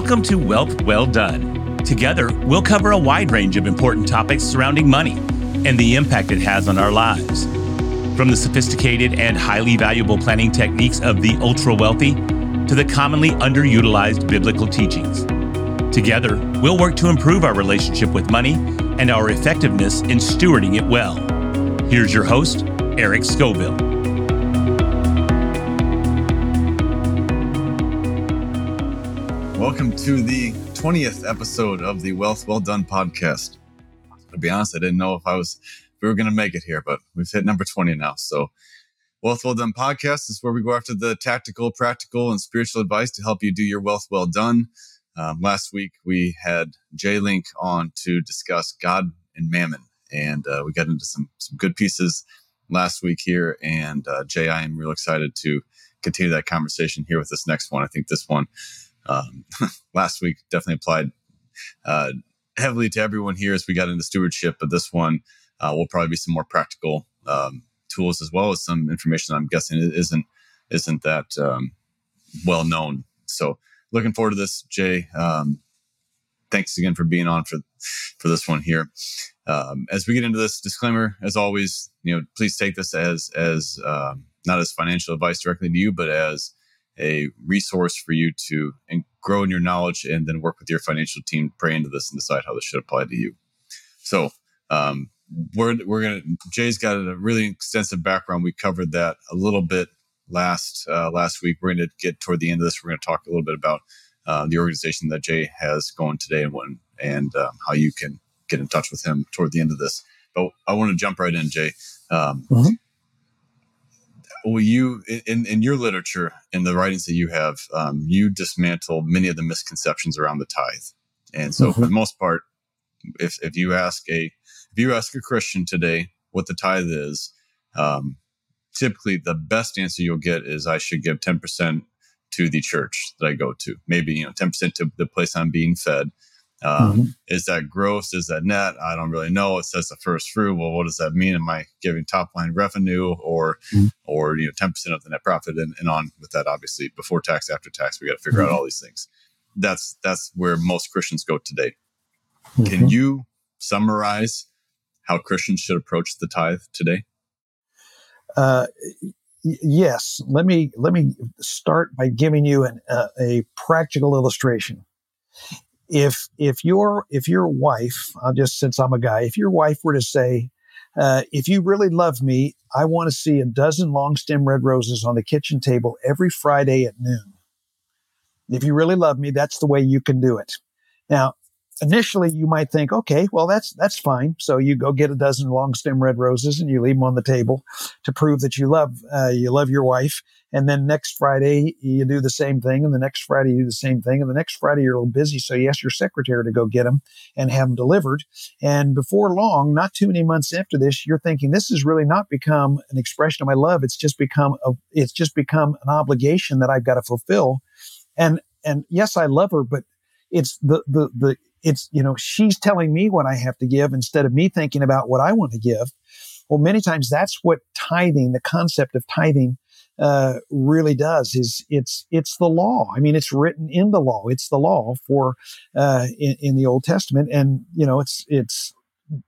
Welcome to Wealth Well Done. Together, we'll cover a wide range of important topics surrounding money and the impact it has on our lives. From the sophisticated and highly valuable planning techniques of the ultra wealthy to the commonly underutilized biblical teachings. Together, we'll work to improve our relationship with money and our effectiveness in stewarding it well. Here's your host, Eric Scovill. Welcome to the 20th episode of the Wealth Well Done podcast. To be honest, I didn't know if I was if we were going to make it here, but we've hit number 20 now. So, Wealth Well Done podcast is where we go after the tactical, practical, and spiritual advice to help you do your wealth well done. Um, last week we had Jay Link on to discuss God and Mammon, and uh, we got into some some good pieces last week here. And uh, Jay, I am real excited to continue that conversation here with this next one. I think this one um, last week definitely applied uh, heavily to everyone here as we got into stewardship, but this one uh, will probably be some more practical um, tools as well as some information I'm guessing isn't isn't that um, well known. So looking forward to this, Jay. Um, thanks again for being on for for this one here. Um, as we get into this disclaimer, as always, you know, please take this as as um, not as financial advice directly to you, but as a resource for you to grow in your knowledge and then work with your financial team, pray into this and decide how this should apply to you. So um, we're we're gonna Jay's got a really extensive background. We covered that a little bit last uh, last week. We're going to get toward the end of this. We're going to talk a little bit about uh, the organization that Jay has going today and when and um, how you can get in touch with him toward the end of this. But I want to jump right in, Jay. Um, mm-hmm well, you in, in your literature in the writings that you have, um, you dismantle many of the misconceptions around the tithe. And so, mm-hmm. for the most part, if if you ask a if you ask a Christian today what the tithe is, um, typically the best answer you'll get is I should give ten percent to the church that I go to. Maybe you know ten percent to the place I'm being fed, um, mm-hmm. Is that gross? Is that net? I don't really know. It says the first fruit. Well, what does that mean? Am I giving top line revenue or, mm-hmm. or you know, ten percent of the net profit and, and, on with that? Obviously, before tax, after tax, we got to figure mm-hmm. out all these things. That's that's where most Christians go today. Can mm-hmm. you summarize how Christians should approach the tithe today? Uh, yes. Let me let me start by giving you an, uh, a practical illustration if if your if your wife, I'll just since I'm a guy, if your wife were to say, uh, if you really love me, I want to see a dozen long stem red roses on the kitchen table every Friday at noon. If you really love me, that's the way you can do it. Now, initially you might think, okay, well, that's, that's fine. So you go get a dozen long stem red roses and you leave them on the table to prove that you love, uh, you love your wife. And then next Friday you do the same thing. And the next Friday you do the same thing. And the next Friday you're a little busy. So you ask your secretary to go get them and have them delivered. And before long, not too many months after this, you're thinking this has really not become an expression of my love. It's just become a, it's just become an obligation that I've got to fulfill. And, and yes, I love her, but it's the, the, the, it's, you know, she's telling me what I have to give instead of me thinking about what I want to give. Well, many times that's what tithing, the concept of tithing, uh, really does is it's it's the law. I mean, it's written in the law. It's the law for uh, in, in the Old Testament, and you know, it's it's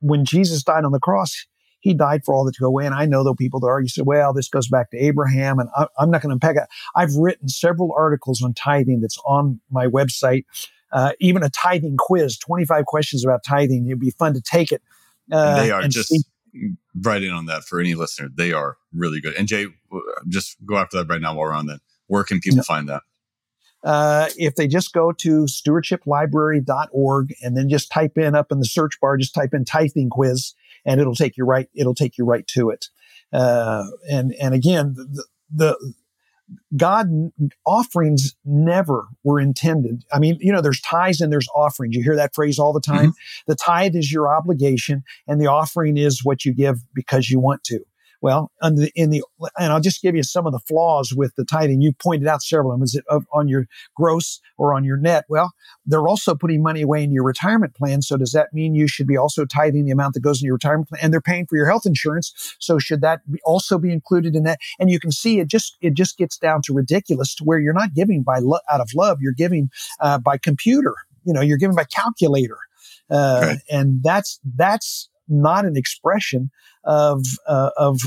when Jesus died on the cross, he died for all that to go away. And I know though people that argue say, well, this goes back to Abraham, and I, am not going to unpack it. I've written several articles on tithing that's on my website uh, even a tithing quiz, 25 questions about tithing. It'd be fun to take it. Uh, they are just see. right in on that for any listener. They are really good. And Jay, just go after that right now while we're on that. Where can people find that? Uh, if they just go to stewardshiplibrary.org and then just type in up in the search bar, just type in tithing quiz and it'll take you right, it'll take you right to it. Uh, and, and again, the, the, God offerings never were intended. I mean, you know, there's tithes and there's offerings. You hear that phrase all the time. Mm-hmm. The tithe is your obligation and the offering is what you give because you want to. Well, the, in the and I'll just give you some of the flaws with the tithing. You pointed out several of them. Is it on your gross or on your net? Well, they're also putting money away in your retirement plan. So does that mean you should be also tithing the amount that goes in your retirement plan? And they're paying for your health insurance. So should that be also be included in that? And you can see it just it just gets down to ridiculous to where you're not giving by lo- out of love. You're giving uh, by computer. You know, you're giving by calculator. Uh, right. And that's that's not an expression of uh, of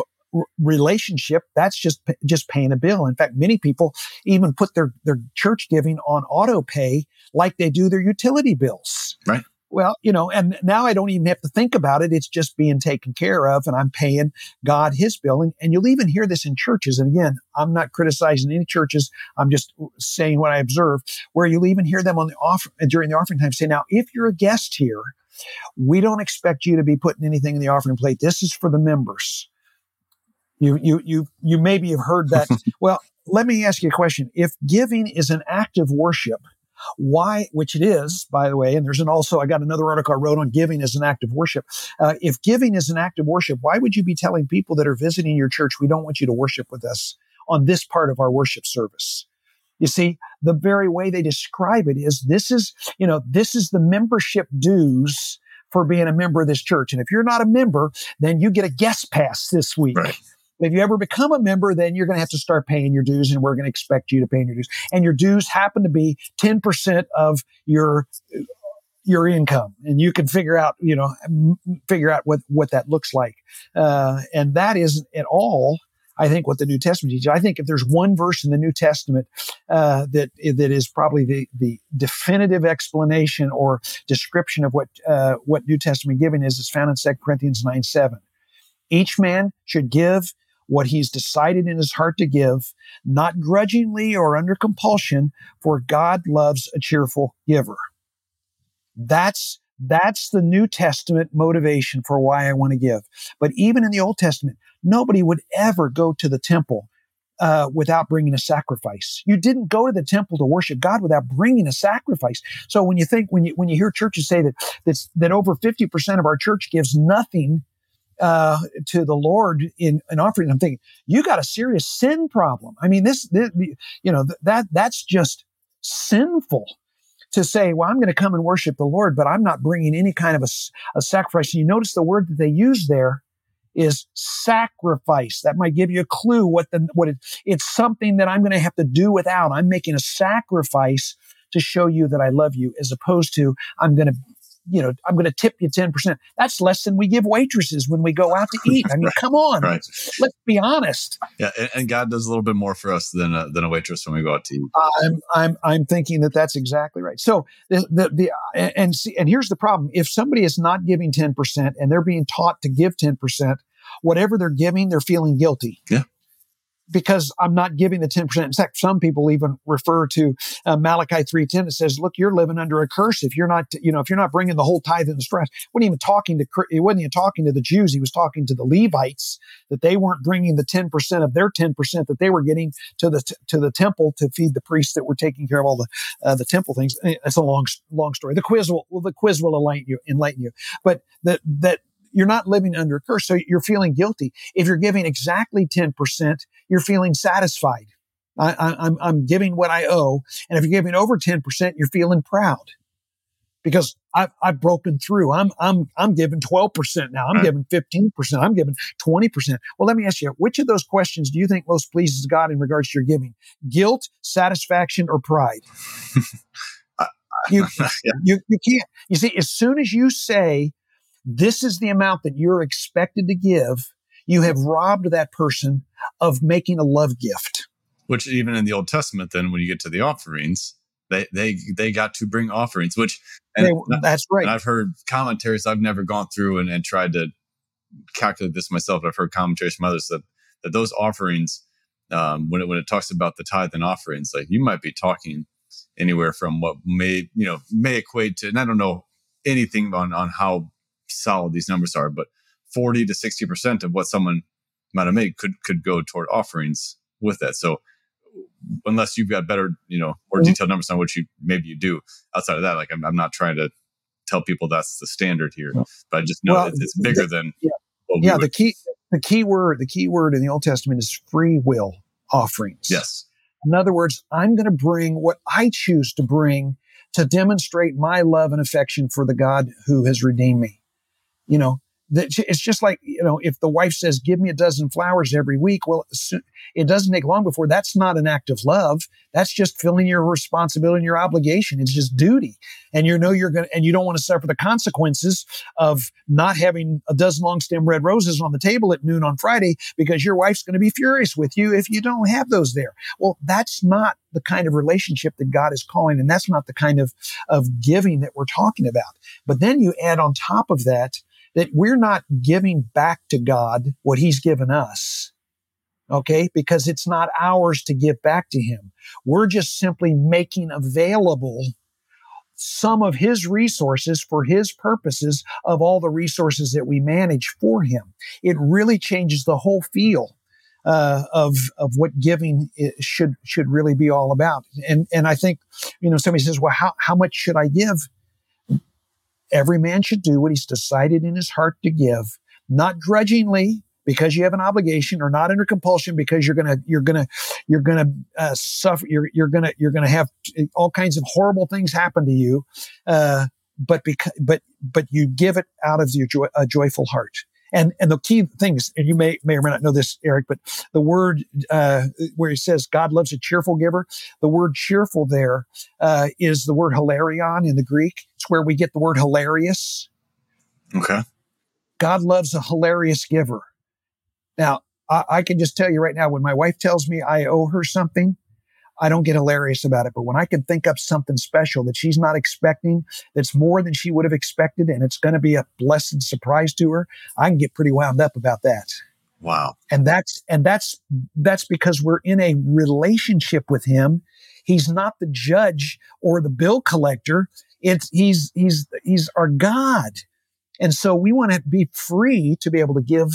relationship. That's just just paying a bill. In fact many people even put their their church giving on auto pay like they do their utility bills. Right. Well you know and now i don't even have to think about it. It's just being taken care of and i'm paying god his bill. And, and you'll even hear this in churches. And again i'm not criticizing any churches. I'm just saying what i observe where you'll even hear them on the offer during the offering time say now if you're a guest here we don't expect you to be putting anything in the offering plate. This is for the members. You, you, you, you maybe have heard that. well, let me ask you a question. If giving is an act of worship, why, which it is, by the way, and there's an also, I got another article I wrote on giving as an act of worship. Uh, if giving is an act of worship, why would you be telling people that are visiting your church, we don't want you to worship with us on this part of our worship service? You see, the very way they describe it is this is, you know, this is the membership dues for being a member of this church. And if you're not a member, then you get a guest pass this week. Right. If you ever become a member, then you're going to have to start paying your dues, and we're going to expect you to pay your dues. And your dues happen to be 10% of your your income and you can figure out you know figure out what what that looks like uh, and that isn't at all I think what the New Testament teaches. I think if there's one verse in the New Testament uh, that that is probably the the definitive explanation or description of what uh, what New Testament giving is, is found in 2 Corinthians 9 7. Each man should give what he's decided in his heart to give, not grudgingly or under compulsion, for God loves a cheerful giver. That's that's the New Testament motivation for why I want to give. But even in the Old Testament, nobody would ever go to the temple uh, without bringing a sacrifice. You didn't go to the temple to worship God without bringing a sacrifice. So when you think when you when you hear churches say that that's, that over fifty percent of our church gives nothing uh, to the Lord in an offering, I'm thinking you got a serious sin problem. I mean, this, this you know that that's just sinful to say, well, I'm going to come and worship the Lord, but I'm not bringing any kind of a, a sacrifice. And you notice the word that they use there is sacrifice. That might give you a clue what the what it, it's something that I'm going to have to do without. I'm making a sacrifice to show you that I love you, as opposed to I'm going to you know, I'm going to tip you 10%. That's less than we give waitresses when we go out to eat. I mean, right. come on. Right. Let's be honest. Yeah. And, and, God does a little bit more for us than a, than a waitress when we go out to eat. I'm, I'm, I'm thinking that that's exactly right. So the, the, the and see, and here's the problem. If somebody is not giving 10% and they're being taught to give 10%, whatever they're giving, they're feeling guilty. Yeah because I'm not giving the 10%. In fact, some people even refer to uh, Malachi 3.10. It says, look, you're living under a curse. If you're not, you know, if you're not bringing the whole tithe and the stress, wasn't even talking to, he wasn't even talking to the Jews. He was talking to the Levites that they weren't bringing the 10% of their 10% that they were getting to the, to the temple to feed the priests that were taking care of all the, uh, the temple things. It's a long, long story. The quiz will, well, the quiz will enlighten you, enlighten you, but that, that, you're not living under a curse. So you're feeling guilty. If you're giving exactly 10%, you're feeling satisfied. I, I'm, I'm giving what I owe. And if you're giving over 10%, you're feeling proud because I've, I've broken through. I'm, I'm, I'm giving 12% now. I'm hmm. giving 15%. I'm giving 20%. Well, let me ask you, which of those questions do you think most pleases God in regards to your giving? Guilt, satisfaction, or pride? you, yeah. you, you can't, you see, as soon as you say, this is the amount that you're expected to give. You have robbed that person of making a love gift. Which even in the Old Testament, then when you get to the offerings, they they they got to bring offerings. Which they, that's right. I've heard commentaries. I've never gone through and, and tried to calculate this myself. I've heard commentaries from others that that those offerings, um, when it when it talks about the tithe and offerings, like you might be talking anywhere from what may you know may equate to, and I don't know anything on on how solid these numbers are, but 40 to 60% of what someone might have made could could go toward offerings with that. So unless you've got better, you know, more mm-hmm. detailed numbers on what you maybe you do outside of that, like I'm, I'm not trying to tell people that's the standard here, but I just know well, it's bigger than yeah, yeah the key the key word, the key word in the Old Testament is free will offerings. Yes. In other words, I'm going to bring what I choose to bring to demonstrate my love and affection for the God who has redeemed me. You know, it's just like you know if the wife says give me a dozen flowers every week well it doesn't take long before that's not an act of love. That's just filling your responsibility and your obligation. It's just duty. And you know you're going to and you don't want to suffer the consequences of not having a dozen long stem red roses on the table at noon on friday because your wife's going to be furious with you if you don't have those there. Well that's not the kind of relationship that god is calling and that's not the kind of of giving that we're talking about. But then you add on top of that that we're not giving back to God what he's given us. Okay. Because it's not ours to give back to him. We're just simply making available some of his resources for his purposes of all the resources that we manage for him. It really changes the whole feel. Uh, of of what giving should should really be all about, and and I think, you know, somebody says, well, how how much should I give? Every man should do what he's decided in his heart to give, not grudgingly because you have an obligation or not under compulsion because you're gonna you're gonna you're gonna uh, suffer you're you're gonna you're gonna have all kinds of horrible things happen to you uh, but because but but you give it out of your joy, a joyful heart and and the key things, and you may may or may not know this, Eric, but the word uh, where he says God loves a cheerful giver, the word cheerful there uh, is the word hilarion in the Greek. It's where we get the word hilarious. Okay. God loves a hilarious giver. Now, I, I can just tell you right now, when my wife tells me I owe her something, I don't get hilarious about it. But when I can think up something special that she's not expecting, that's more than she would have expected, and it's going to be a blessed surprise to her, I can get pretty wound up about that. Wow. And that's and that's that's because we're in a relationship with him. He's not the judge or the bill collector. It's he's he's he's our God. And so we want to be free to be able to give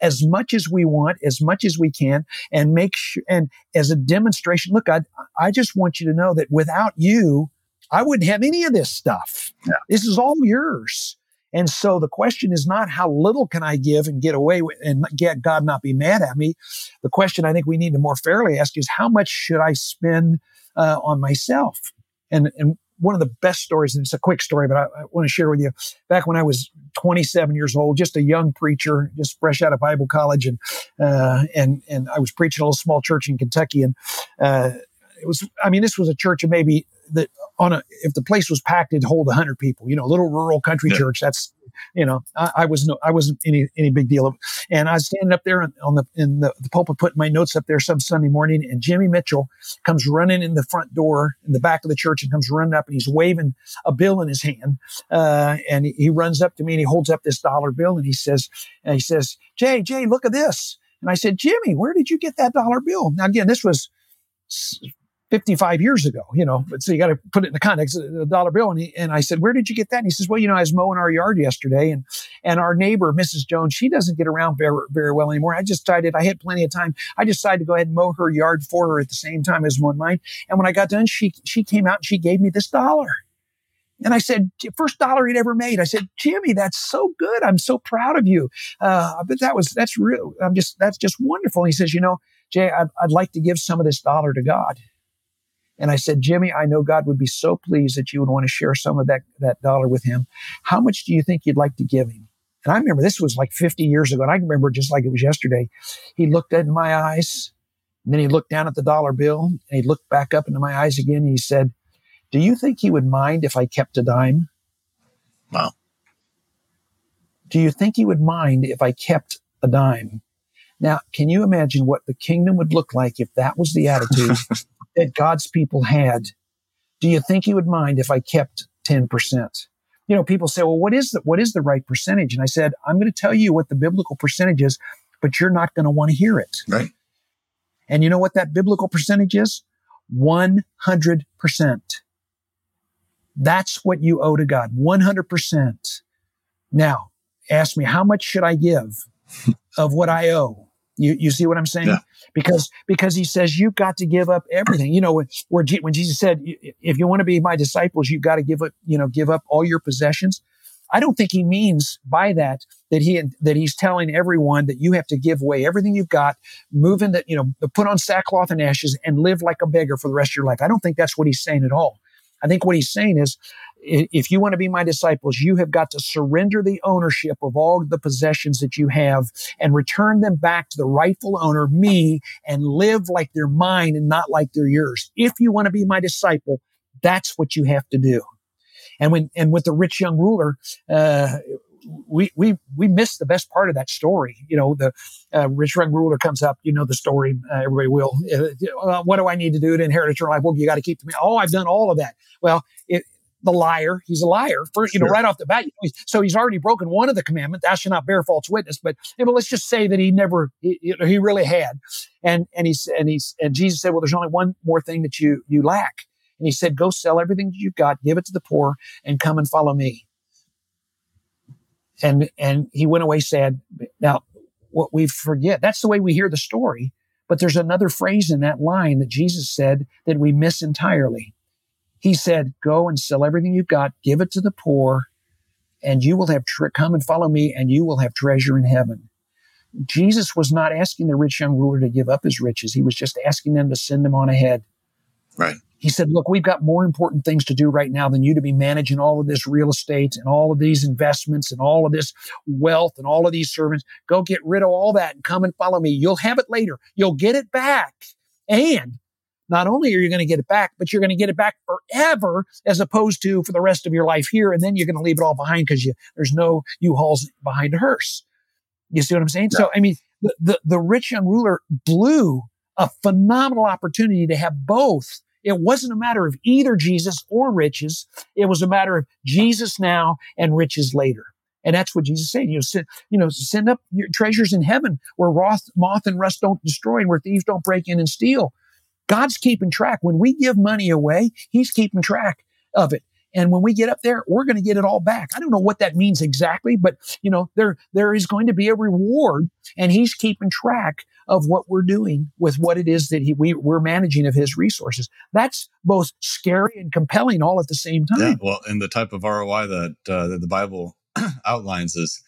as much as we want, as much as we can, and make sure, and as a demonstration, look, I, I just want you to know that without you, I wouldn't have any of this stuff. Yeah. This is all yours. And so the question is not how little can I give and get away with and get God not be mad at me. The question I think we need to more fairly ask is how much should I spend uh, on myself? And, and one of the best stories, and it's a quick story, but I, I want to share with you. Back when I was 27 years old, just a young preacher, just fresh out of Bible college, and uh, and and I was preaching a little small church in Kentucky, and uh, it was. I mean, this was a church of maybe that on a if the place was packed, it'd hold 100 people. You know, a little rural country yeah. church. That's you know, I, I was no, I wasn't any any big deal. Of, And I was standing up there on the in the, the pulpit, putting my notes up there some Sunday morning, and Jimmy Mitchell comes running in the front door in the back of the church and comes running up, and he's waving a bill in his hand, uh, and he, he runs up to me and he holds up this dollar bill and he says, and he says, Jay, Jay, look at this. And I said, Jimmy, where did you get that dollar bill? Now again, this was 55 years ago, you know, but so you got to put it in the context of the dollar bill. And, he, and I said, where did you get that? And he says, well, you know, I was mowing our yard yesterday and, and our neighbor, Mrs. Jones, she doesn't get around very, very well anymore. I just decided I had plenty of time. I decided to go ahead and mow her yard for her at the same time as mowing mine. And when I got done, she, she came out and she gave me this dollar. And I said, first dollar he'd ever made. I said, Jimmy, that's so good. I'm so proud of you. Uh, but that was, that's real. I'm just, that's just wonderful. And he says, you know, Jay, I'd, I'd like to give some of this dollar to God. And I said, Jimmy, I know God would be so pleased that you would want to share some of that, that dollar with him. How much do you think you'd like to give him? And I remember this was like 50 years ago. And I remember just like it was yesterday. He looked in my eyes and then he looked down at the dollar bill and he looked back up into my eyes again. And he said, do you think he would mind if I kept a dime? Wow. Do you think he would mind if I kept a dime? Now, can you imagine what the kingdom would look like if that was the attitude that God's people had, do you think you would mind if I kept 10%? You know, people say, well, what is the, what is the right percentage? And I said, I'm going to tell you what the biblical percentage is, but you're not going to want to hear it. Right. And you know what that biblical percentage is? 100%. That's what you owe to God. 100%. Now, ask me, how much should I give of what I owe? You, you see what I'm saying? Yeah. Because, because he says you've got to give up everything. You know, when, where G, when Jesus said, if you want to be my disciples, you've got to give up, you know, give up all your possessions. I don't think he means by that that he that he's telling everyone that you have to give away everything you've got, move in that you know put on sackcloth and ashes and live like a beggar for the rest of your life. I don't think that's what he's saying at all. I think what he's saying is if you want to be my disciples, you have got to surrender the ownership of all the possessions that you have and return them back to the rightful owner, me, and live like they're mine and not like they're yours. If you want to be my disciple, that's what you have to do. And when and with the rich young ruler, uh, we we we missed the best part of that story. You know, the uh, rich young ruler comes up. You know the story. Uh, everybody will. Uh, what do I need to do to inherit eternal life? Well, you got to keep the. Oh, I've done all of that. Well, it, the liar. He's a liar for you know right off the bat. So he's already broken one of the commandments. Thou shalt not bear false witness. But you know, let's just say that he never he, he really had. And and he's and he's and Jesus said, well, there's only one more thing that you you lack. And he said, Go sell everything you've got, give it to the poor, and come and follow me. And and he went away sad. Now, what we forget, that's the way we hear the story. But there's another phrase in that line that Jesus said that we miss entirely. He said, Go and sell everything you've got, give it to the poor, and you will have, tre- come and follow me, and you will have treasure in heaven. Jesus was not asking the rich young ruler to give up his riches. He was just asking them to send them on ahead. Right. He said, Look, we've got more important things to do right now than you to be managing all of this real estate and all of these investments and all of this wealth and all of these servants. Go get rid of all that and come and follow me. You'll have it later. You'll get it back. And not only are you going to get it back, but you're going to get it back forever as opposed to for the rest of your life here. And then you're going to leave it all behind because there's no U-Hauls behind a hearse. You see what I'm saying? Yeah. So, I mean, the, the, the rich young ruler blew a phenomenal opportunity to have both it wasn't a matter of either Jesus or riches. It was a matter of Jesus now and riches later. And that's what Jesus saying. You know, send, you know, send up your treasures in heaven where moth, moth and rust don't destroy and where thieves don't break in and steal. God's keeping track. When we give money away, He's keeping track of it. And when we get up there, we're going to get it all back. I don't know what that means exactly, but you know, there, there is going to be a reward and he's keeping track of what we're doing with what it is that he, we, we're managing of his resources. That's both scary and compelling all at the same time. Yeah. Well, and the type of ROI that, uh, that the Bible outlines is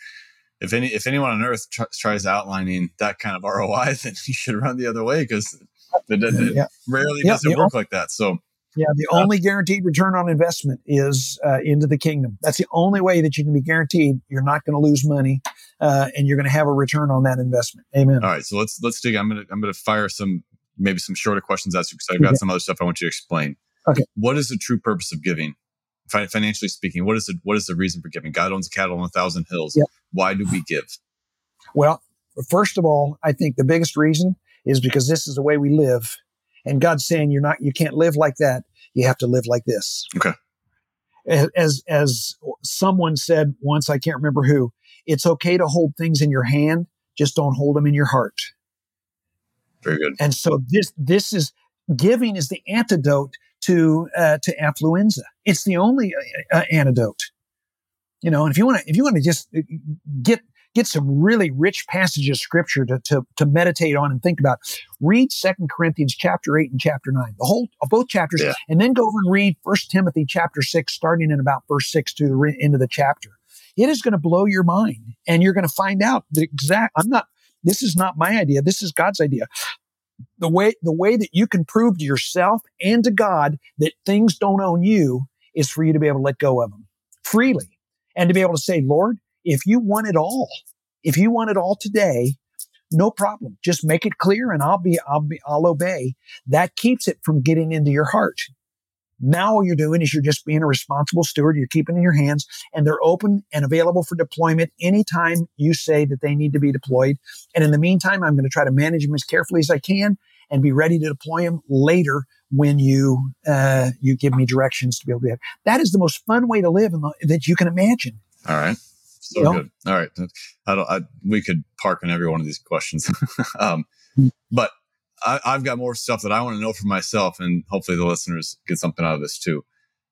if any, if anyone on earth tr- tries outlining that kind of ROI, then you should run the other way because yeah. rarely yeah, does it work like that. So, yeah, the uh, only guaranteed return on investment is uh, into the kingdom. That's the only way that you can be guaranteed you're not going to lose money uh, and you're going to have a return on that investment. Amen. All right, so let's let's dig. I'm gonna I'm gonna fire some maybe some shorter questions at you because I've got okay. some other stuff I want you to explain. Okay. What is the true purpose of giving? financially speaking, what is the what is the reason for giving? God owns a cattle on a thousand hills. Yep. Why do we give? Well, first of all, I think the biggest reason is because this is the way we live and God's saying you're not, you can't live like that. You have to live like this. Okay. As, as someone said once, I can't remember who, it's okay to hold things in your hand. Just don't hold them in your heart. Very good. And so this, this is giving is the antidote to, uh, to affluenza. It's the only uh, uh antidote you know, and if you want to, if you want to just uh, get get some really rich passages of scripture to, to, to meditate on and think about. Read Second Corinthians chapter 8 and chapter 9, the whole of both chapters, yeah. and then go over and read First Timothy chapter 6, starting in about verse 6 to the re- end of the chapter. It is going to blow your mind, and you're going to find out the exact. I'm not. This is not my idea. This is God's idea. The way the way that you can prove to yourself and to God that things don't own you is for you to be able to let go of them freely and to be able to say, Lord, if you want it all, if you want it all today, no problem. Just make it clear and I'll be, I'll be, I'll obey. That keeps it from getting into your heart. Now all you're doing is you're just being a responsible steward. You're keeping in your hands and they're open and available for deployment anytime you say that they need to be deployed. And in the meantime, I'm going to try to manage them as carefully as I can and be ready to deploy them later when you, uh, you give me directions to be able to do that. That is the most fun way to live the, that you can imagine. All right. So good. All right. I don't, I, we could park on every one of these questions. um, hmm. but I, have got more stuff that I want to know for myself, and hopefully the listeners get something out of this too.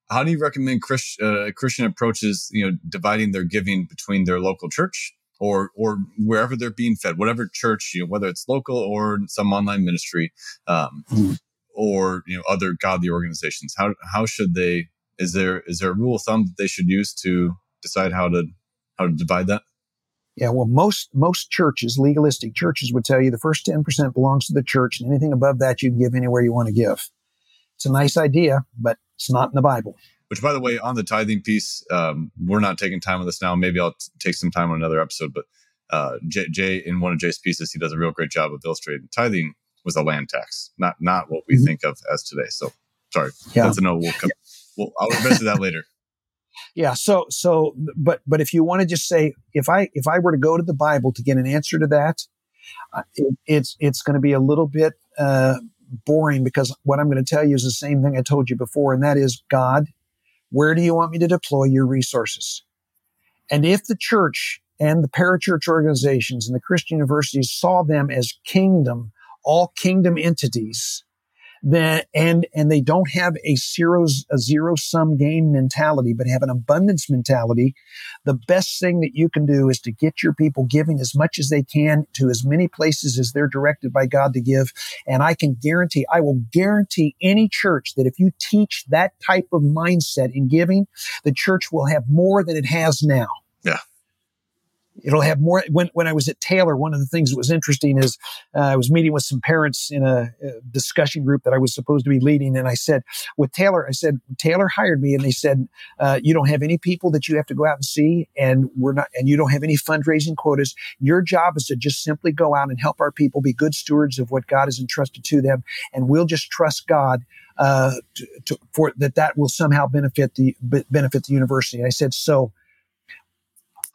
How do you recommend Christ, uh, Christian approaches, you know, dividing their giving between their local church or or wherever they're being fed, whatever church, you know, whether it's local or some online ministry, um, mm. or you know, other godly organizations? How how should they? Is there is there a rule of thumb that they should use to decide how to how to divide that? Yeah, well, most most churches, legalistic churches, would tell you the first ten percent belongs to the church, and anything above that you can give anywhere you want to give. It's a nice idea, but it's not in the Bible. Which, by the way, on the tithing piece, um, we're not taking time on this now. Maybe I'll t- take some time on another episode. But uh, Jay, Jay, in one of Jay's pieces, he does a real great job of illustrating tithing was a land tax, not not what we mm-hmm. think of as today. So, sorry, yeah. that's a no. We'll come. We'll, I'll revisit that later. Yeah. So so but but if you want to just say if I if I were to go to the Bible to get an answer to that, uh, it, it's it's going to be a little bit uh, boring because what I'm going to tell you is the same thing I told you before, and that is God, where do you want me to deploy your resources? And if the church and the parachurch organizations and the Christian universities saw them as kingdom, all kingdom entities, that and and they don't have a zero a zero sum game mentality but have an abundance mentality. The best thing that you can do is to get your people giving as much as they can to as many places as they're directed by God to give. And I can guarantee I will guarantee any church that if you teach that type of mindset in giving the church will have more than it has now it'll have more when, when i was at taylor one of the things that was interesting is uh, i was meeting with some parents in a, a, discussion group that i was supposed to be leading and i said with taylor i said taylor hired me and they said uh, you don't have any people that you have to go out and see and we're not and you don't have any fundraising quotas. Your job is to just simply go out and help our people be good stewards of what god has entrusted to them and we'll just trust god uh, to, to, for that that will somehow benefit the benefit the university. And i said so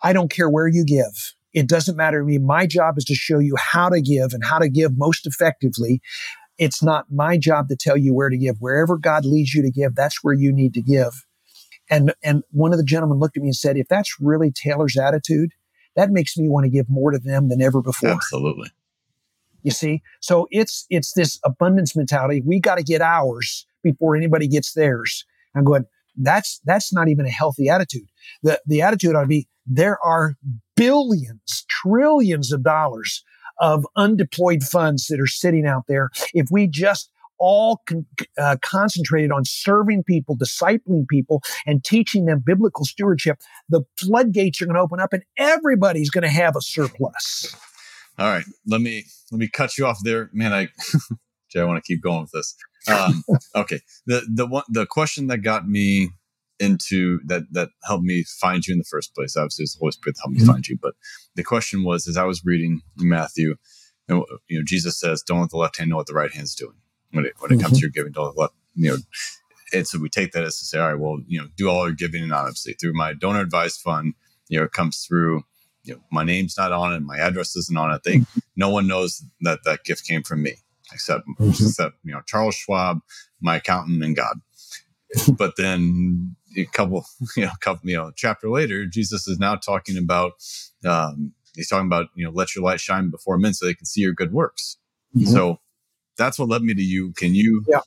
I don't care where you give. It doesn't matter to me. My job is to show you how to give and how to give most effectively. It's not my job to tell you where to give. Wherever God leads you to give, that's where you need to give. And, and one of the gentlemen looked at me and said, if that's really Taylor's attitude, that makes me want to give more to them than ever before. Absolutely. You see? So it's, it's this abundance mentality. We got to get ours before anybody gets theirs. I'm going, that's, that's not even a healthy attitude. The, the attitude ought to be, there are billions, trillions of dollars of undeployed funds that are sitting out there. If we just all con- uh, concentrated on serving people, discipling people, and teaching them biblical stewardship, the floodgates are going to open up, and everybody's going to have a surplus. All right, let me let me cut you off there, man. I Jay, I want to keep going with this. Um, okay, the the one the question that got me into that that helped me find you in the first place. Obviously, it's the Holy Spirit that helped me mm-hmm. find you. But the question was, as I was reading Matthew, you know, you know, Jesus says, "Don't let the left hand know what the right hand's doing." When it when it mm-hmm. comes to your giving, don't let you know. And so we take that as to say, all right, well, you know, do all your giving anonymously through my donor advised fund. You know, it comes through. You know, my name's not on it, my address isn't on it. They, mm-hmm. no one knows that that gift came from me, except mm-hmm. except you know Charles Schwab, my accountant, and God. but then a couple, you know, couple, you know, chapter later, Jesus is now talking about, um, he's talking about, you know, let your light shine before men so they can see your good works. Mm-hmm. So that's what led me to you. Can you yeah.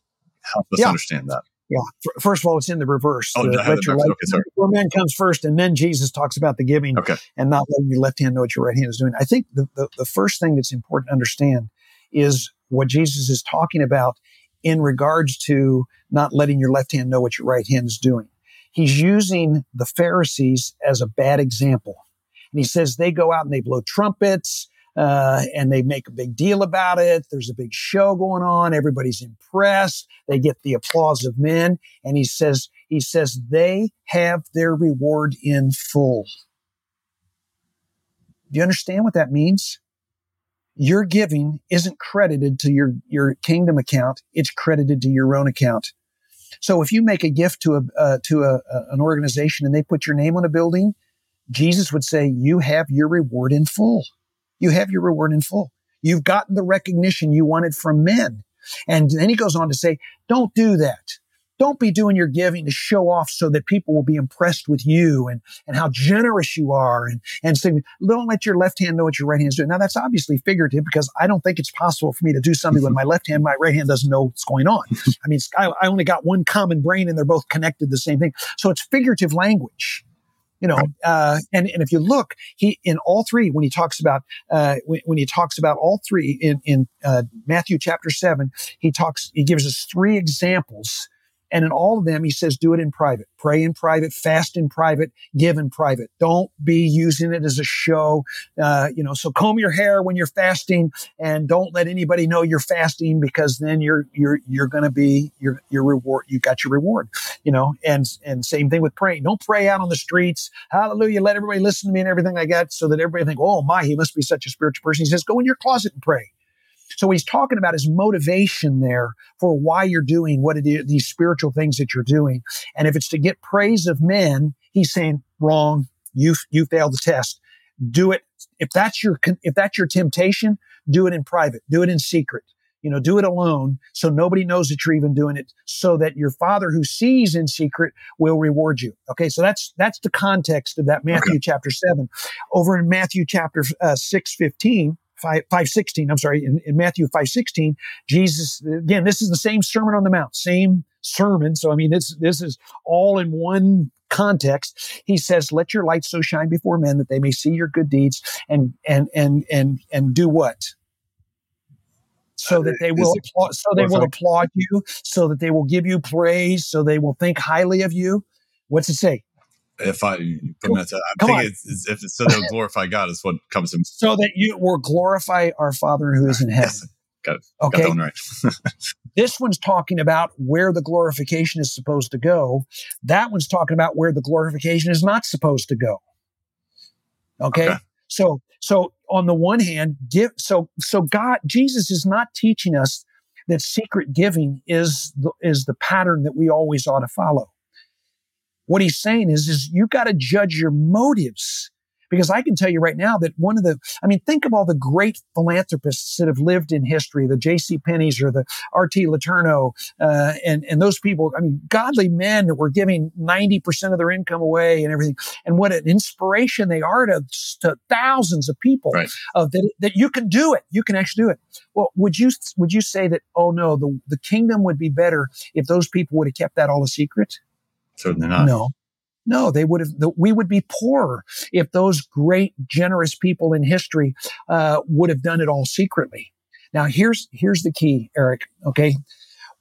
help us yeah. understand that? Yeah. First of all, it's in the reverse. Oh, the, let your light okay, before men comes first, and then Jesus talks about the giving okay. and not letting your left hand know what your right hand is doing. I think the, the, the first thing that's important to understand is what Jesus is talking about in regards to not letting your left hand know what your right hand is doing he's using the Pharisees as a bad example. And he says they go out and they blow trumpets uh, and they make a big deal about it. There's a big show going on. Everybody's impressed. They get the applause of men. And he says, he says they have their reward in full. Do you understand what that means? Your giving isn't credited to your, your kingdom account. It's credited to your own account. So if you make a gift to a uh, to a, an organization and they put your name on a building, Jesus would say you have your reward in full. You have your reward in full. You've gotten the recognition you wanted from men. And then he goes on to say, don't do that. Don't be doing your giving to show off so that people will be impressed with you and, and how generous you are and, and say, don't let your left hand know what your right hand is doing. Now that's obviously figurative because I don't think it's possible for me to do something with my left hand, my right hand doesn't know what's going on. I mean, I, I only got one common brain and they're both connected the same thing. So it's figurative language you know uh, and, and if you look he in all three when he talks about uh, when, when, he talks about all three in in uh, matthew chapter 7 he talks he gives us three examples And in all of them, he says, do it in private. Pray in private, fast in private, give in private. Don't be using it as a show. Uh, you know, so comb your hair when you're fasting and don't let anybody know you're fasting because then you're, you're, you're going to be your, your reward. You got your reward, you know, and, and same thing with praying. Don't pray out on the streets. Hallelujah. Let everybody listen to me and everything I that so that everybody think, oh my, he must be such a spiritual person. He says, go in your closet and pray. So he's talking about his motivation there for why you're doing what it is, these spiritual things that you're doing. And if it's to get praise of men, he's saying, wrong. You, you failed the test. Do it. If that's your, if that's your temptation, do it in private. Do it in secret. You know, do it alone so nobody knows that you're even doing it so that your father who sees in secret will reward you. Okay. So that's, that's the context of that Matthew okay. chapter seven. Over in Matthew chapter uh, 6, 15, 5, 516, I'm sorry, in, in Matthew 516, Jesus, again, this is the same Sermon on the Mount, same sermon. So, I mean, this, this is all in one context. He says, let your light so shine before men that they may see your good deeds and, and, and, and, and do what? So that they will, applaud, so they will applaud you, so that they will give you praise, so they will think highly of you. What's it say? If I put that, I think it's, it's, if it's so they'll glorify God is what comes to so that you will glorify our Father who is in heaven. Yes. Got it. Okay. Got right. this one's talking about where the glorification is supposed to go. That one's talking about where the glorification is not supposed to go. Okay. okay. So, so on the one hand, give, so, so God, Jesus is not teaching us that secret giving is the, is the pattern that we always ought to follow. What he's saying is, is you got to judge your motives. Because I can tell you right now that one of the, I mean, think of all the great philanthropists that have lived in history, the J.C. Penney's or the R.T. Letourneau, uh, and, and those people, I mean, godly men that were giving 90% of their income away and everything. And what an inspiration they are to, to thousands of people right. uh, that, that you can do it. You can actually do it. Well, would you, would you say that, oh no, the, the kingdom would be better if those people would have kept that all a secret? Certainly not. No. No, they would have. We would be poorer if those great, generous people in history uh, would have done it all secretly. Now, here's here's the key, Eric. Okay,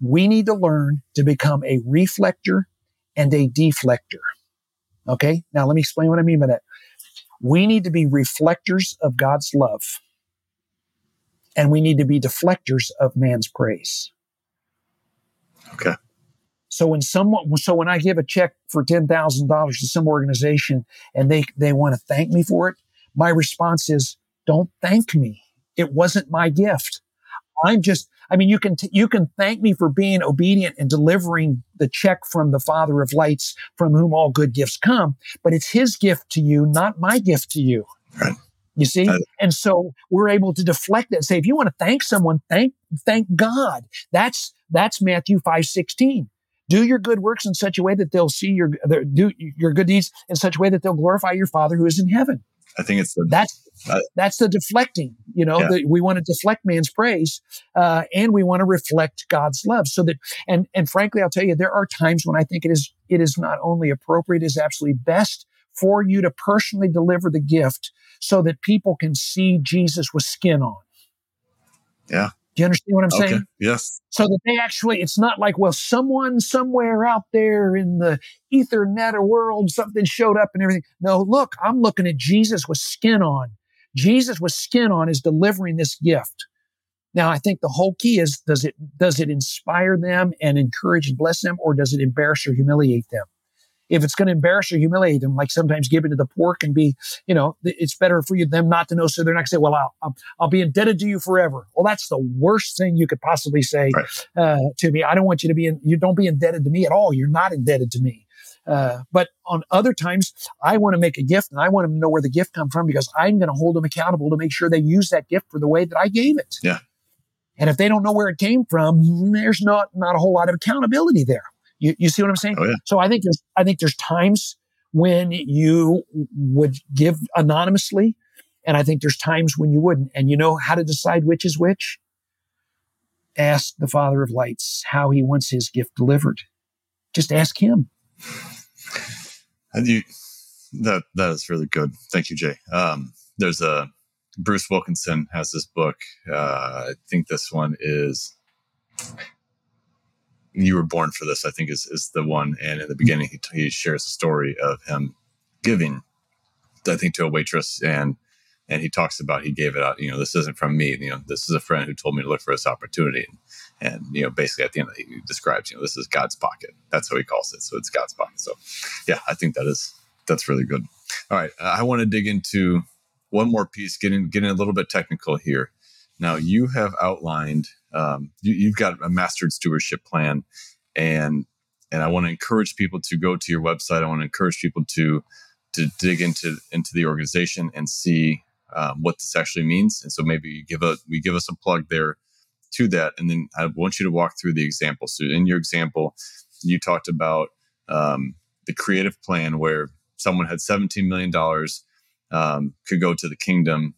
we need to learn to become a reflector and a deflector. Okay, now let me explain what I mean by that. We need to be reflectors of God's love, and we need to be deflectors of man's praise. Okay. So when someone, so when I give a check for $10,000 to some organization and they, they want to thank me for it, my response is, don't thank me. It wasn't my gift. I'm just, I mean, you can, t- you can thank me for being obedient and delivering the check from the Father of lights from whom all good gifts come, but it's his gift to you, not my gift to you. Right. You see? and so we're able to deflect that say, if you want to thank someone, thank, thank God. That's, that's Matthew 5, 16 do your good works in such a way that they'll see your do your good deeds in such a way that they'll glorify your Father who is in heaven. I think it's the, that's uh, that's the deflecting. You know, yeah. the, we want to deflect man's praise, uh, and we want to reflect God's love. So that, and and frankly, I'll tell you, there are times when I think it is it is not only appropriate, it is absolutely best for you to personally deliver the gift so that people can see Jesus with skin on. Yeah. Do you understand what I'm okay. saying? Yes. So that they actually, it's not like, well, someone somewhere out there in the ethernet or world, something showed up and everything. No, look, I'm looking at Jesus with skin on. Jesus with skin on is delivering this gift. Now, I think the whole key is, does it, does it inspire them and encourage and bless them or does it embarrass or humiliate them? If it's going to embarrass or humiliate them, like sometimes giving to the poor can be, you know, it's better for you them not to know, so they're not going to say, "Well, I'll, I'll be indebted to you forever." Well, that's the worst thing you could possibly say right. uh, to me. I don't want you to be in, you don't be indebted to me at all. You're not indebted to me. Uh, but on other times, I want to make a gift and I want them to know where the gift come from because I'm going to hold them accountable to make sure they use that gift for the way that I gave it. Yeah. And if they don't know where it came from, there's not not a whole lot of accountability there. You, you see what I'm saying? Oh, yeah. So I think there's, I think there's times when you would give anonymously. And I think there's times when you wouldn't. And you know how to decide which is which? Ask the Father of Lights how he wants his gift delivered. Just ask him. And you, that that is really good. Thank you, Jay. Um, there's a Bruce Wilkinson has this book. Uh, I think this one is you were born for this, I think is, is the one. And in the beginning, he, he shares a story of him giving, I think, to a waitress and, and he talks about he gave it out. You know, this isn't from me. You know, this is a friend who told me to look for this opportunity. And, and you know, basically at the end, he describes, you know, this is God's pocket. That's how he calls it. So it's God's pocket. So, yeah, I think that is that's really good. All right, I want to dig into one more piece, getting getting a little bit technical here. Now, you have outlined um, you, you've got a mastered stewardship plan, and and I want to encourage people to go to your website. I want to encourage people to to dig into into the organization and see um, what this actually means. And so maybe you give a we give us a plug there to that, and then I want you to walk through the example. So in your example, you talked about um, the creative plan where someone had seventeen million dollars um, could go to the kingdom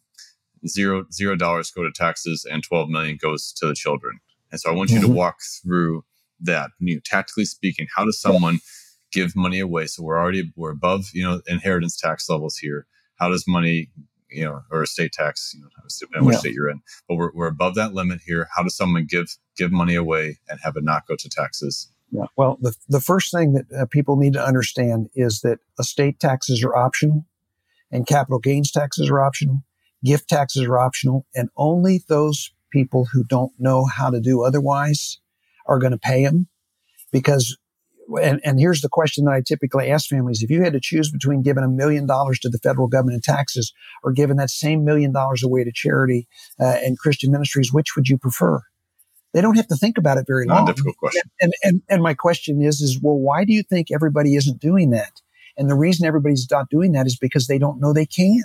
zero zero dollars go to taxes and 12 million goes to the children. And so i want you mm-hmm. to walk through that. You know, tactically speaking how does someone give money away? So we're already we're above you know inheritance tax levels here. How does money you know or estate tax you know depending which yeah. state you're in? But we're, we're above that limit here. How does someone give give money away and have it not go to taxes? Yeah well the, the first thing that uh, people need to understand is that estate taxes are optional and capital gains taxes are optional gift taxes are optional, and only those people who don't know how to do otherwise are going to pay them. Because, and, and here's the question that I typically ask families if you had to choose between giving a million dollars to the federal government in taxes or giving that same million dollars away to charity uh, and Christian ministries, which would you prefer? They don't have to think about it very long. Not difficult question. And, and, and my question is, is, well, why do you think everybody isn't doing that? And the reason everybody's not doing that is because they don't know they can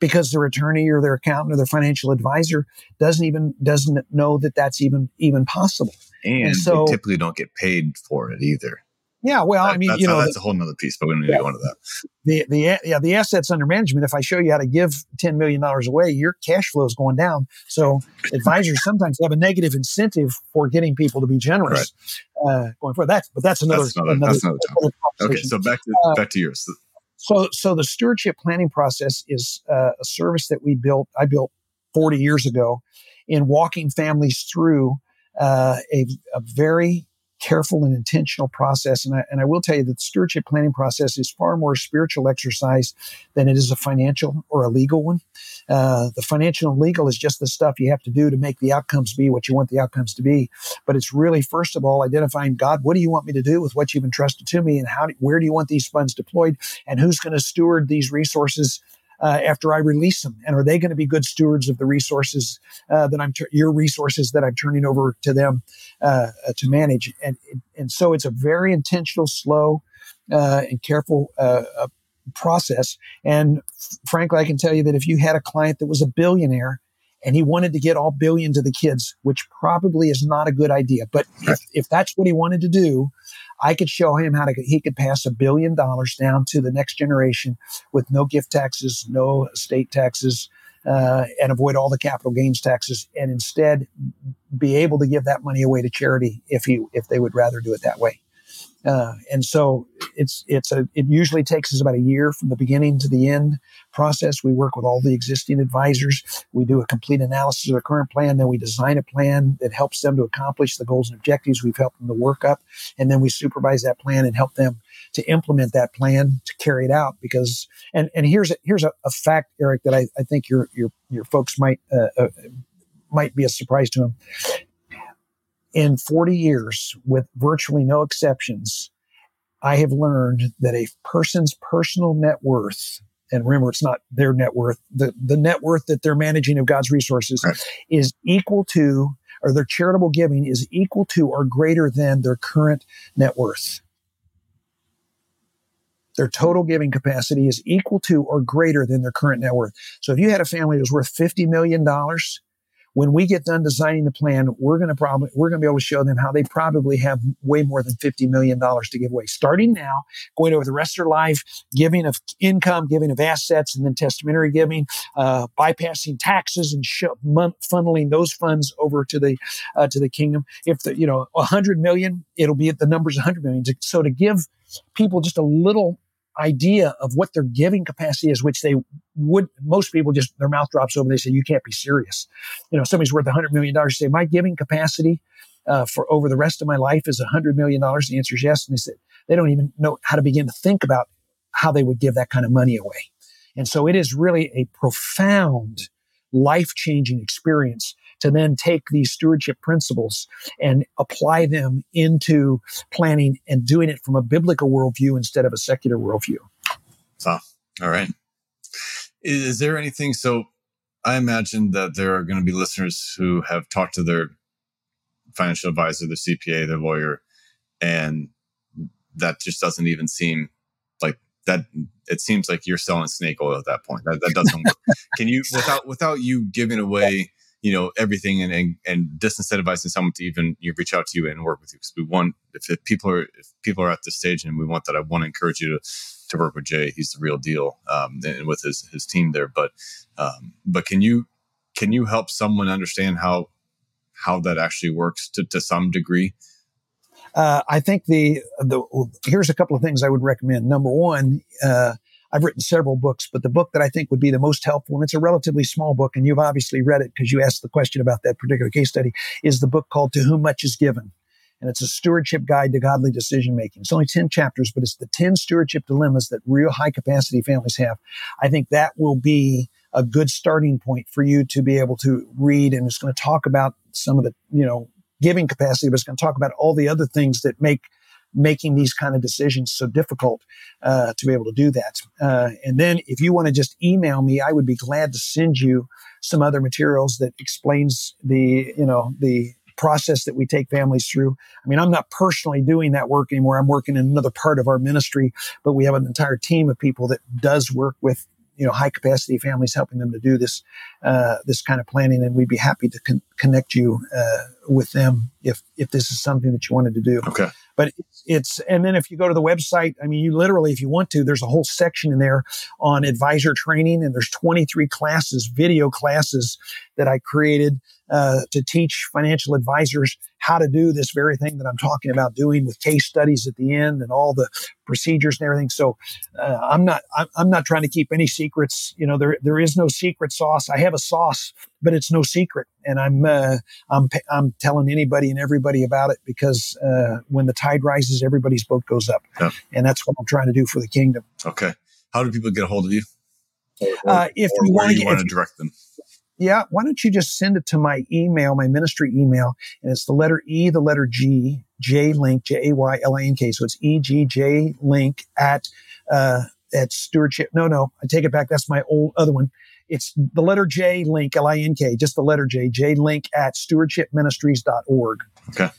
because their attorney or their accountant or their financial advisor doesn't even doesn't know that that's even even possible. And, and so, they typically don't get paid for it either. Yeah, well, that, I mean, you know, that's a whole nother piece, but we don't need yeah, to go into that. The the yeah the assets under management. If I show you how to give ten million dollars away, your cash flow is going down. So advisors sometimes have a negative incentive for getting people to be generous right. uh, going forward. That, but that's another. That's another, another, that's another, another okay, so back to uh, back to yours. So, so the stewardship planning process is uh, a service that we built. I built 40 years ago in walking families through uh, a, a, very careful and intentional process. And I, and I will tell you that the stewardship planning process is far more spiritual exercise than it is a financial or a legal one. Uh, the financial and legal is just the stuff you have to do to make the outcomes be what you want the outcomes to be. But it's really, first of all, identifying God, what do you want me to do with what you've entrusted to me? And how, where do you want these funds deployed? And who's going to steward these resources uh, after I release them? And are they going to be good stewards of the resources uh, that I'm ter- your resources that I'm turning over to them uh, uh to manage? And and so it's a very intentional, slow, uh, and careful uh, process. And frankly, I can tell you that if you had a client that was a billionaire and he wanted to get all billion to the kids, which probably is not a good idea. But if, if that's what he wanted to do, I could show him how to he could pass a billion dollars down to the next generation with no gift taxes, no estate taxes, uh, and avoid all the capital gains taxes, and instead be able to give that money away to charity if he if they would rather do it that way. Uh, and so it's it's a it usually takes us about a year from the beginning to the end process. We work with all the existing advisors. We do a complete analysis of the current plan. Then we design a plan that helps them to accomplish the goals and objectives we've helped them to work up, and then we supervise that plan and help them to implement that plan to carry it out. Because and and here's a, here's a, a fact, Eric, that I, I think your your your folks might uh, uh, might be a surprise to them in 40 years, with virtually no exceptions, I have learned that a person's personal net worth, and remember, it's not their net worth, the, the net worth that they're managing of God's resources right. is equal to, or their charitable giving is equal to or greater than their current net worth. Their total giving capacity is equal to or greater than their current net worth. So if you had a family that was worth $50 million, when we get done designing the plan, we're going to probably, we're going to be able to show them how they probably have way more than $50 million to give away. Starting now, going over the rest of their life, giving of income, giving of assets, and then testamentary giving, uh, bypassing taxes and funneling those funds over to the, uh, to the kingdom. If the, you know, 100 million, it'll be at the numbers 100 million. So to give people just a little idea of what their giving capacity is, which they would, most people just, their mouth drops open. They say, you can't be serious. You know, somebody's worth a hundred million dollars. Say, my giving capacity uh, for over the rest of my life is $100 million? The answer is yes. And they said they don't even know how to begin to think about how they would give that kind of money away. And so it is really a profound life changing experience to then take these stewardship principles and apply them into planning and doing it from a biblical worldview instead of a secular worldview. So, all right. Is there anything? So, I imagine that there are going to be listeners who have talked to their financial advisor, their CPA, their lawyer, and that just doesn't even seem like that. It seems like you're selling snake oil at that point. That, that doesn't work. Can you, without without you giving away, you know, everything and and, and disincentivizing someone to even you reach out to you and work with you? Because we want if, if people are if people are at this stage and we want that, I want to encourage you to to work with Jay. He's the real deal, um, and with his his team there. But um, but can you can you help someone understand how how that actually works to to some degree? Uh, I think the the here's a couple of things I would recommend. Number one. Uh, I've written several books, but the book that I think would be the most helpful, and it's a relatively small book, and you've obviously read it because you asked the question about that particular case study, is the book called To Whom Much is Given and it's a stewardship guide to godly decision making. It's only 10 chapters, but it's the 10 stewardship dilemmas that real high capacity families have. I think that will be a good starting point for you to be able to read. And it's going to talk about some of the, you know, giving capacity, but it's going to talk about all the other things that make making these kind of decisions so difficult uh, to be able to do that. Uh, and then if you want to just email me, I would be glad to send you some other materials that explains the, you know, the process that we take families through. I mean, I'm not personally doing that work anymore. I'm working in another part of our ministry, but we have an entire team of people that does work with you know high capacity families helping them to do this uh, this kind of planning and we'd be happy to con- connect you uh, with them if if this is something that you wanted to do. Okay. But it's, it's and then if you go to the website i mean you literally if you want to there's a whole section in there on advisor training and there's 23 classes video classes that i created uh, to teach financial advisors how to do this very thing that I'm talking about doing with case studies at the end and all the procedures and everything. So uh, I'm not I'm, not trying to keep any secrets. You know, there there is no secret sauce. I have a sauce, but it's no secret, and I'm uh, I'm I'm telling anybody and everybody about it because uh, when the tide rises, everybody's boat goes up, yeah. and that's what I'm trying to do for the kingdom. Okay, how do people get a hold of you? Or, uh, if you want to direct them yeah, why don't you just send it to my email, my ministry email, and it's the letter E, the letter G, J link, J A Y L I N K. So it's E G J link at uh, at stewardship. No, no, I take it back. That's my old other one. It's the letter J link, L I N K, just the letter J, J link at stewardshipministries.org. Okay.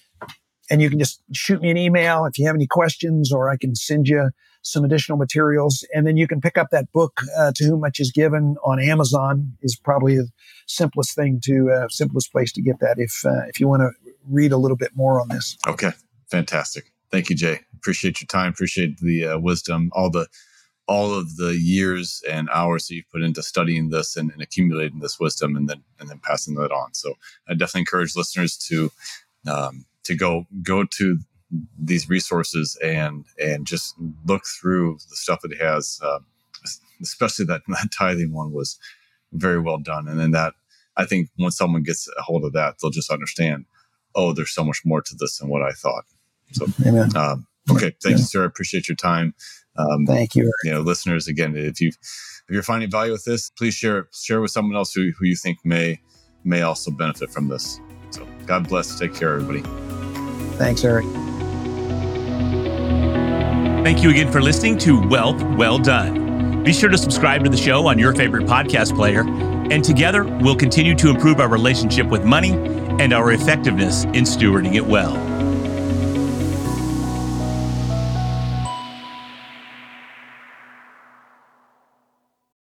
And you can just shoot me an email if you have any questions, or I can send you some additional materials. And then you can pick up that book, uh, To Whom Much is Given, on Amazon is probably the simplest thing to, uh, simplest place to get that if, uh, if you want to read a little bit more on this. Okay. Fantastic. Thank you, Jay. Appreciate your time. Appreciate the uh, wisdom, all the, all of the years and hours that you've put into studying this and, and accumulating this wisdom and then, and then passing that on. So I definitely encourage listeners to, um, to go, go to these resources and and just look through the stuff that it has. Uh, especially that that tithing one was very well done, and then that I think once someone gets a hold of that, they'll just understand. Oh, there's so much more to this than what I thought. So. Um, okay, thank yeah. you, sir. I appreciate your time. Um, Thank you. You know, listeners, again, if you if you're finding value with this, please share it. Share with someone else who, who you think may may also benefit from this. So, God bless. Take care, everybody. Thanks, Eric. Thank you again for listening to Wealth Well Done. Be sure to subscribe to the show on your favorite podcast player, and together we'll continue to improve our relationship with money and our effectiveness in stewarding it well.